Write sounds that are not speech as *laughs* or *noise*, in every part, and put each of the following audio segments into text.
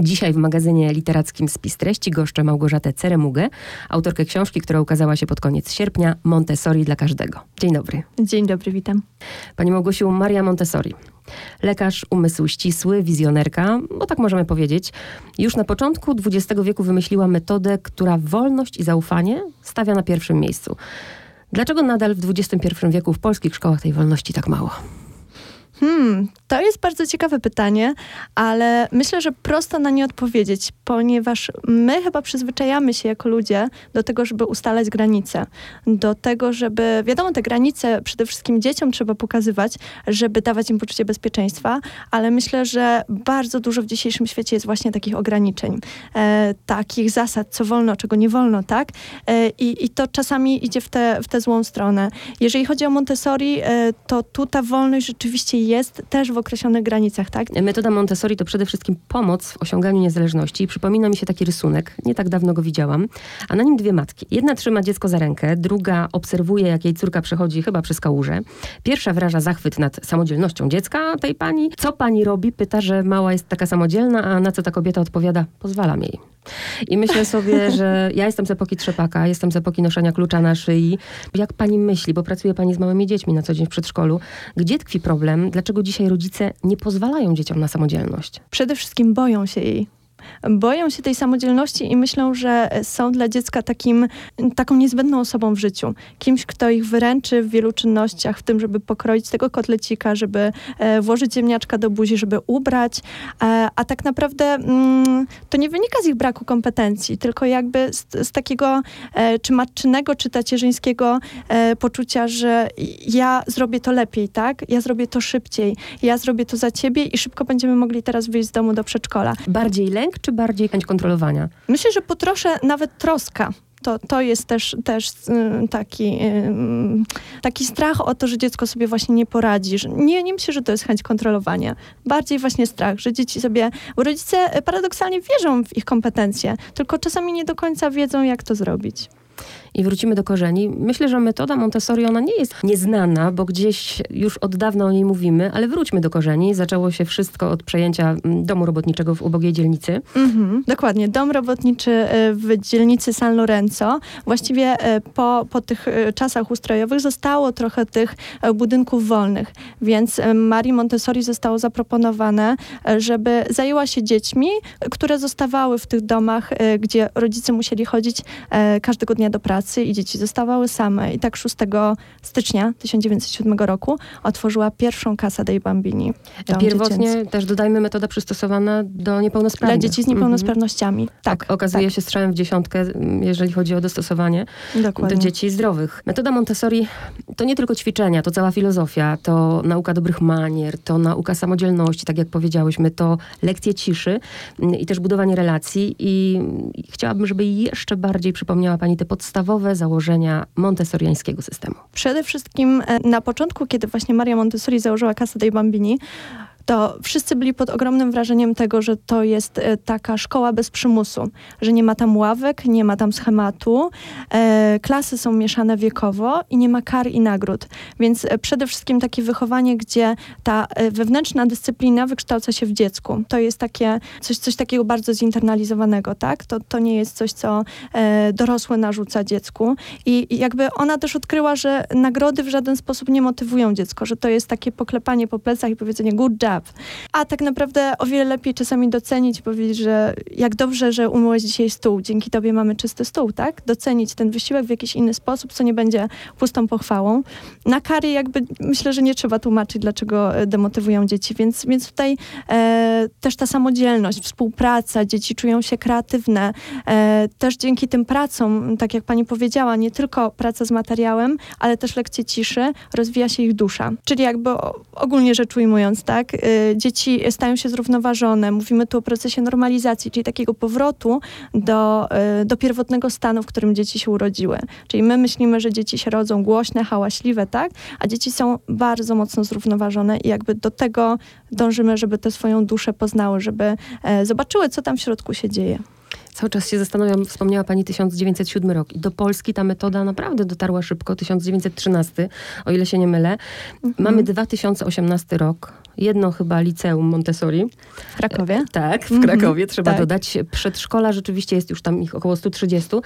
Dzisiaj w magazynie literackim Spis Treści goszczę Małgorzatę Ceremugę, autorkę książki, która ukazała się pod koniec sierpnia, Montessori dla każdego. Dzień dobry. Dzień dobry, witam. Pani Małgosiu, Maria Montessori. Lekarz, umysł ścisły, wizjonerka, bo tak możemy powiedzieć, już na początku XX wieku wymyśliła metodę, która wolność i zaufanie stawia na pierwszym miejscu. Dlaczego nadal w XXI wieku w polskich szkołach tej wolności tak mało? Hmm, to jest bardzo ciekawe pytanie, ale myślę, że prosto na nie odpowiedzieć, ponieważ my chyba przyzwyczajamy się jako ludzie do tego, żeby ustalać granice. Do tego, żeby, wiadomo, te granice przede wszystkim dzieciom trzeba pokazywać, żeby dawać im poczucie bezpieczeństwa, ale myślę, że bardzo dużo w dzisiejszym świecie jest właśnie takich ograniczeń, e, takich zasad, co wolno, czego nie wolno, tak? E, i, I to czasami idzie w tę w złą stronę. Jeżeli chodzi o Montessori, e, to tu ta wolność rzeczywiście jest też w określonych granicach, tak? Metoda Montessori to przede wszystkim pomoc w osiąganiu niezależności. Przypomina mi się taki rysunek, nie tak dawno go widziałam, a na nim dwie matki. Jedna trzyma dziecko za rękę, druga obserwuje, jak jej córka przechodzi chyba przez kałużę. Pierwsza wyraża zachwyt nad samodzielnością dziecka tej pani. Co pani robi? Pyta, że mała jest taka samodzielna, a na co ta kobieta odpowiada, pozwalam jej. I myślę sobie, że ja jestem z epoki trzepaka, jestem z epoki noszenia klucza na szyi. Jak pani myśli, bo pracuje pani z małymi dziećmi na co dzień w przedszkolu, gdzie tkwi problem? Dlaczego dzisiaj rodzice nie pozwalają dzieciom na samodzielność? Przede wszystkim boją się jej boją się tej samodzielności i myślą, że są dla dziecka takim, taką niezbędną osobą w życiu. Kimś, kto ich wyręczy w wielu czynnościach, w tym, żeby pokroić tego kotlecika, żeby e, włożyć ziemniaczka do buzi, żeby ubrać, e, a tak naprawdę mm, to nie wynika z ich braku kompetencji, tylko jakby z, z takiego e, czy matczynego, czy tacierzyńskiego poczucia, że ja zrobię to lepiej, tak? Ja zrobię to szybciej, ja zrobię to za ciebie i szybko będziemy mogli teraz wyjść z domu do przedszkola. Bardziej lęk czy bardziej chęć kontrolowania? Myślę, że po trosze nawet troska. To, to jest też, też y, taki, y, taki strach o to, że dziecko sobie właśnie nie poradzi. Nie, nie myślę, że to jest chęć kontrolowania. Bardziej właśnie strach, że dzieci sobie... Bo rodzice paradoksalnie wierzą w ich kompetencje, tylko czasami nie do końca wiedzą, jak to zrobić i wrócimy do korzeni. Myślę, że metoda Montessori ona nie jest nieznana, bo gdzieś już od dawna o niej mówimy, ale wróćmy do korzeni. Zaczęło się wszystko od przejęcia mm, domu robotniczego w ubogiej dzielnicy. Mhm, dokładnie. Dom robotniczy e, w dzielnicy San Lorenzo. Właściwie e, po, po tych e, czasach ustrojowych zostało trochę tych budynków wolnych, więc Marii Montessori zostało zaproponowane, żeby zajęła się dziećmi, które zostawały w tych domach, gdzie rodzice musieli chodzić każdego dnia do pracy pracy i dzieci zostawały same. I tak 6 stycznia 1907 roku otworzyła pierwszą kasę dei Bambini. Pierwotnie dziecięcy. też dodajmy metoda przystosowana do niepełnosprawnych. Dla dzieci z niepełnosprawnościami. Mhm. Tak. okazuje tak. się strzałem w dziesiątkę, jeżeli chodzi o dostosowanie Dokładnie. do dzieci zdrowych. Metoda Montessori to nie tylko ćwiczenia, to cała filozofia, to nauka dobrych manier, to nauka samodzielności, tak jak powiedziałyśmy, to lekcje ciszy mm, i też budowanie relacji. I chciałabym, żeby jeszcze bardziej przypomniała Pani te podstawowe założenia montessoriańskiego systemu? Przede wszystkim e, na początku, kiedy właśnie Maria Montessori założyła Casa dei Bambini, to wszyscy byli pod ogromnym wrażeniem tego, że to jest e, taka szkoła bez przymusu, że nie ma tam ławek, nie ma tam schematu, e, klasy są mieszane wiekowo i nie ma kar i nagród. Więc e, przede wszystkim takie wychowanie, gdzie ta wewnętrzna dyscyplina wykształca się w dziecku. To jest takie, coś, coś takiego bardzo zinternalizowanego, tak? To, to nie jest coś, co dorosły narzuca dziecku. I jakby ona też odkryła, że nagrody w żaden sposób nie motywują dziecko, że to jest takie poklepanie po plecach i powiedzenie good job, a tak naprawdę o wiele lepiej czasami docenić, powiedzieć, że jak dobrze, że umyłeś dzisiaj stół, dzięki tobie mamy czysty stół, tak? Docenić ten wysiłek w jakiś inny sposób, co nie będzie pustą pochwałą. Na kary jakby myślę, że nie trzeba tłumaczyć, dlaczego e, demotywują dzieci, więc, więc tutaj e, też ta samodzielność, współpraca, dzieci czują się kreatywne. E, też dzięki tym pracom, tak jak pani powiedziała, nie tylko praca z materiałem, ale też lekcje ciszy, rozwija się ich dusza. Czyli jakby ogólnie rzecz ujmując, tak? Y, dzieci stają się zrównoważone. Mówimy tu o procesie normalizacji, czyli takiego powrotu do, y, do pierwotnego stanu, w którym dzieci się urodziły. Czyli my myślimy, że dzieci się rodzą głośne, hałaśliwe, tak? A dzieci są bardzo mocno zrównoważone i jakby do tego dążymy, żeby tę swoją duszę poznały, żeby e, zobaczyły, co tam w środku się dzieje. Cały czas się zastanawiam, wspomniała Pani 1907 rok i do Polski ta metoda naprawdę dotarła szybko, 1913, o ile się nie mylę. Mhm. Mamy 2018 rok, jedno chyba liceum Montessori. W Krakowie? Tak, w Krakowie mhm, trzeba tak. dodać. Przedszkola rzeczywiście jest już tam ich około 130,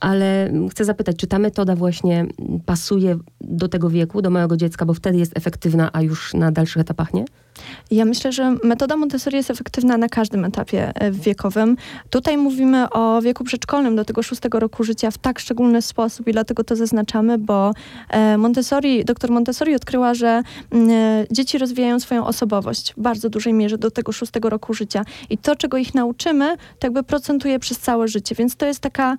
ale chcę zapytać, czy ta metoda właśnie pasuje do tego wieku, do małego dziecka, bo wtedy jest efektywna, a już na dalszych etapach nie? Ja myślę, że metoda Montessori jest efektywna na każdym etapie e, wiekowym. Tutaj mówimy o wieku przedszkolnym, do tego szóstego roku życia w tak szczególny sposób i dlatego to zaznaczamy, bo e, Montessori, doktor Montessori odkryła, że mm, e, dzieci rozwijają swoją osobowość w bardzo dużej mierze do tego szóstego roku życia i to, czego ich nauczymy, to jakby procentuje przez całe życie, więc to jest taka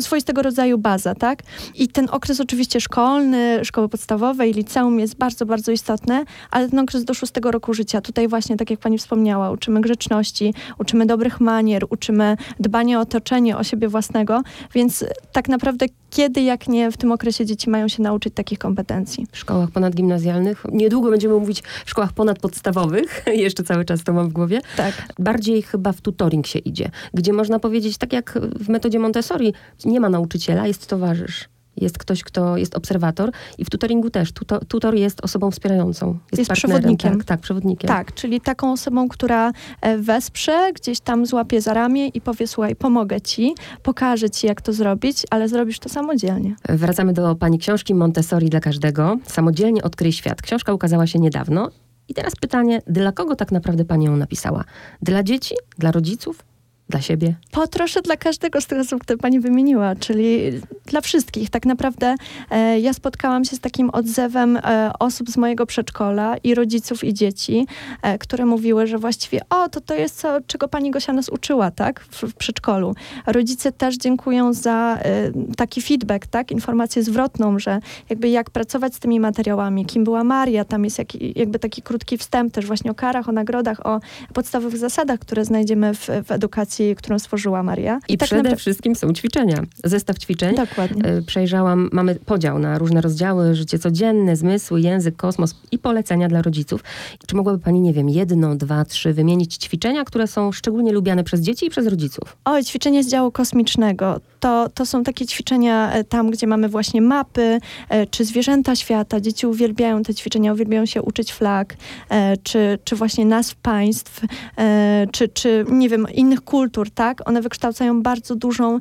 swoistego rodzaju baza, tak? I ten okres oczywiście szkolny, szkoły podstawowej, liceum jest bardzo, bardzo istotny, ale ten okres do szóstego roku życia, tutaj właśnie, tak jak pani wspomniała, uczymy grzeczności, uczymy dobrych manier, uczymy dbania o otoczenie, o siebie własnego, więc tak naprawdę kiedy, jak nie, w tym okresie dzieci mają się nauczyć takich kompetencji? W szkołach ponadgimnazjalnych. Niedługo będziemy mówić w szkołach ponadpodstawowych. *laughs* Jeszcze cały czas to mam w głowie. Tak. Bardziej chyba w tutoring się idzie, gdzie można powiedzieć, tak jak w metodzie Montessori, nie ma nauczyciela, jest towarzysz jest ktoś, kto jest obserwator i w tutoringu też. Tutor, tutor jest osobą wspierającą. Jest, jest przewodnikiem. Tak, tak, przewodnikiem. Tak, czyli taką osobą, która e, wesprze, gdzieś tam złapie za ramię i powie, słuchaj, pomogę ci, pokażę ci, jak to zrobić, ale zrobisz to samodzielnie. Wracamy do pani książki Montessori dla każdego. Samodzielnie odkryj świat. Książka ukazała się niedawno. I teraz pytanie, dla kogo tak naprawdę pani ją napisała? Dla dzieci? Dla rodziców? dla siebie? Potroszę dla każdego z tych osób, które pani wymieniła, czyli dla wszystkich. Tak naprawdę e, ja spotkałam się z takim odzewem e, osób z mojego przedszkola i rodziców i dzieci, e, które mówiły, że właściwie o, to to jest co, czego pani Gosia nas uczyła, tak, w, w przedszkolu. Rodzice też dziękują za e, taki feedback, tak, informację zwrotną, że jakby jak pracować z tymi materiałami, kim była Maria, tam jest jak, jakby taki krótki wstęp też właśnie o karach, o nagrodach, o podstawowych zasadach, które znajdziemy w, w edukacji którą stworzyła Maria. I, I tak przede wszystkim są ćwiczenia. Zestaw ćwiczeń. Dokładnie. E, przejrzałam, mamy podział na różne rozdziały, życie codzienne, zmysły, język, kosmos i polecenia dla rodziców. Czy mogłaby pani, nie wiem, jedno, dwa, trzy wymienić ćwiczenia, które są szczególnie lubiane przez dzieci i przez rodziców? O, ćwiczenie z działu kosmicznego. To, to są takie ćwiczenia e, tam, gdzie mamy właśnie mapy, e, czy zwierzęta świata. Dzieci uwielbiają te ćwiczenia, uwielbiają się uczyć flag, czy, czy właśnie nazw państw, czy, czy nie wiem, innych kultur, tak? One wykształcają bardzo dużą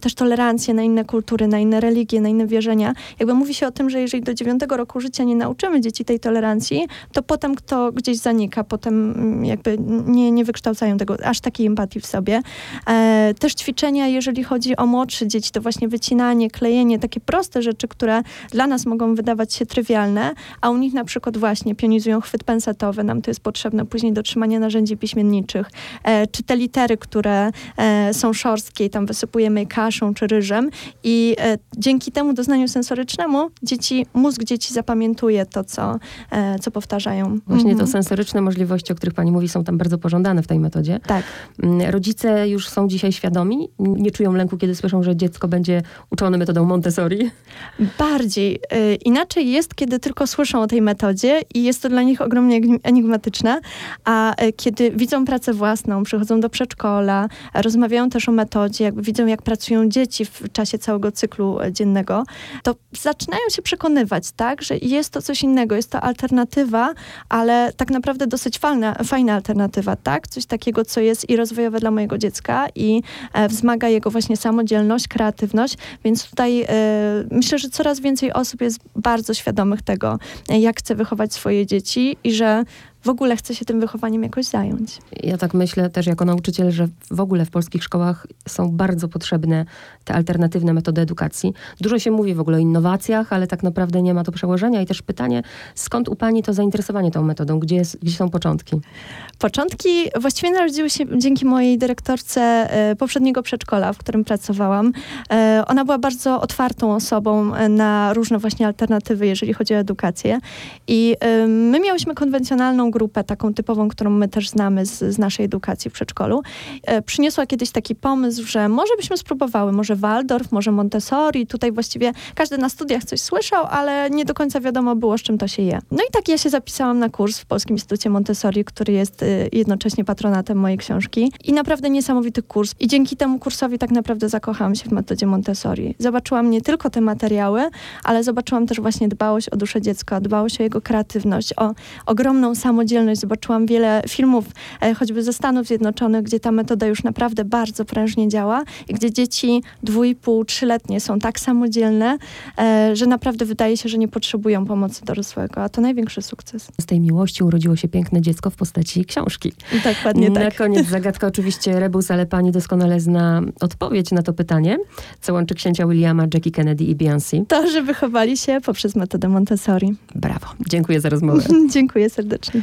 też tolerancję na inne kultury, na inne religie, na inne wierzenia. Jakby mówi się o tym, że jeżeli do dziewiątego roku życia nie nauczymy dzieci tej tolerancji, to potem kto gdzieś zanika, potem mm, jakby nie, nie wykształcają tego, aż takiej empatii w sobie. E, też ćwiczenia, jeżeli chodzi o młodsze dzieci, to właśnie wycinanie, klejenie, takie proste rzeczy, które dla nas mogą wydawać się trywialne, a u nich na przykład właśnie pionizują chwyt pensetowy, nam to jest potrzebne później do trzymania narzędzi piśmienniczych, e, czy te litery, które e, są szorstkie i tam wysypujemy kaszą czy ryżem i e, dzięki temu doznaniu sensorycznemu dzieci, mózg dzieci zapamiętuje to, co, e, co powtarzają. Właśnie mhm. to sensoryczne możliwości, o których pani mówi, są tam bardzo pożądane w tej metodzie. Tak. Mm, rodzice już są dzisiaj świadomi? Nie czują lęku, kiedy słyszą, że dziecko będzie uczone metodą Montessori? Bardziej. Inaczej jest, kiedy tylko słyszą o tej metodzie i jest to dla nich ogromnie enigmatyczne, a kiedy widzą pracę własną, przychodzą do przedszkola, rozmawiają też o metodzie, jakby widzą, jak pracują dzieci w czasie całego cyklu e, dziennego, to zaczynają się przekonywać, tak, że jest to coś innego, jest to alternatywa, ale tak naprawdę dosyć fajna, fajna alternatywa, tak, coś takiego, co jest i rozwojowe dla mojego dziecka i e, wzmaga jego właśnie samodzielność, kreatywność, więc tutaj e, myślę, że coraz więcej osób jest bardzo świadomych tego, jak chce wychować swoje dzieci i że w ogóle chce się tym wychowaniem jakoś zająć. Ja tak myślę też jako nauczyciel, że w ogóle w polskich szkołach są bardzo potrzebne te alternatywne metody edukacji. Dużo się mówi w ogóle o innowacjach, ale tak naprawdę nie ma to przełożenia. I też pytanie, skąd u Pani to zainteresowanie tą metodą? Gdzie, jest, gdzie są początki? Początki właściwie narodziły się dzięki mojej dyrektorce e, poprzedniego przedszkola, w którym pracowałam. E, ona była bardzo otwartą osobą e, na różne właśnie alternatywy, jeżeli chodzi o edukację. I my miałyśmy konwencjonalną grupę, taką typową, którą my też znamy z, z naszej edukacji w przedszkolu. Przyniosła kiedyś taki pomysł, że może byśmy spróbowały, może Waldorf, może Montessori. Tutaj właściwie każdy na studiach coś słyszał, ale nie do końca wiadomo było, z czym to się je. No i tak ja się zapisałam na kurs w Polskim Instytucie Montessori, który jest y, jednocześnie patronatem mojej książki. I naprawdę niesamowity kurs. I dzięki temu kursowi tak naprawdę zakochałam się w metodzie Montessori. Zobaczyłam nie tylko te materiały, ale zobaczyłam też właśnie dbałość o duszę dziecka, dbałość o jego kreatywność, o ogromną samodzielność samodzielność. Zobaczyłam wiele filmów, e, choćby ze Stanów Zjednoczonych, gdzie ta metoda już naprawdę bardzo prężnie działa i gdzie dzieci dwójpół, trzyletnie są tak samodzielne, e, że naprawdę wydaje się, że nie potrzebują pomocy dorosłego, a to największy sukces. Z tej miłości urodziło się piękne dziecko w postaci książki. I tak, ładnie Na koniec *laughs* zagadka oczywiście rebus, ale pani doskonale zna odpowiedź na to pytanie, co łączy księcia Williama, Jackie Kennedy i Beyoncé. To, że wychowali się poprzez metodę Montessori. Brawo. Dziękuję za rozmowę. *laughs* Dziękuję serdecznie.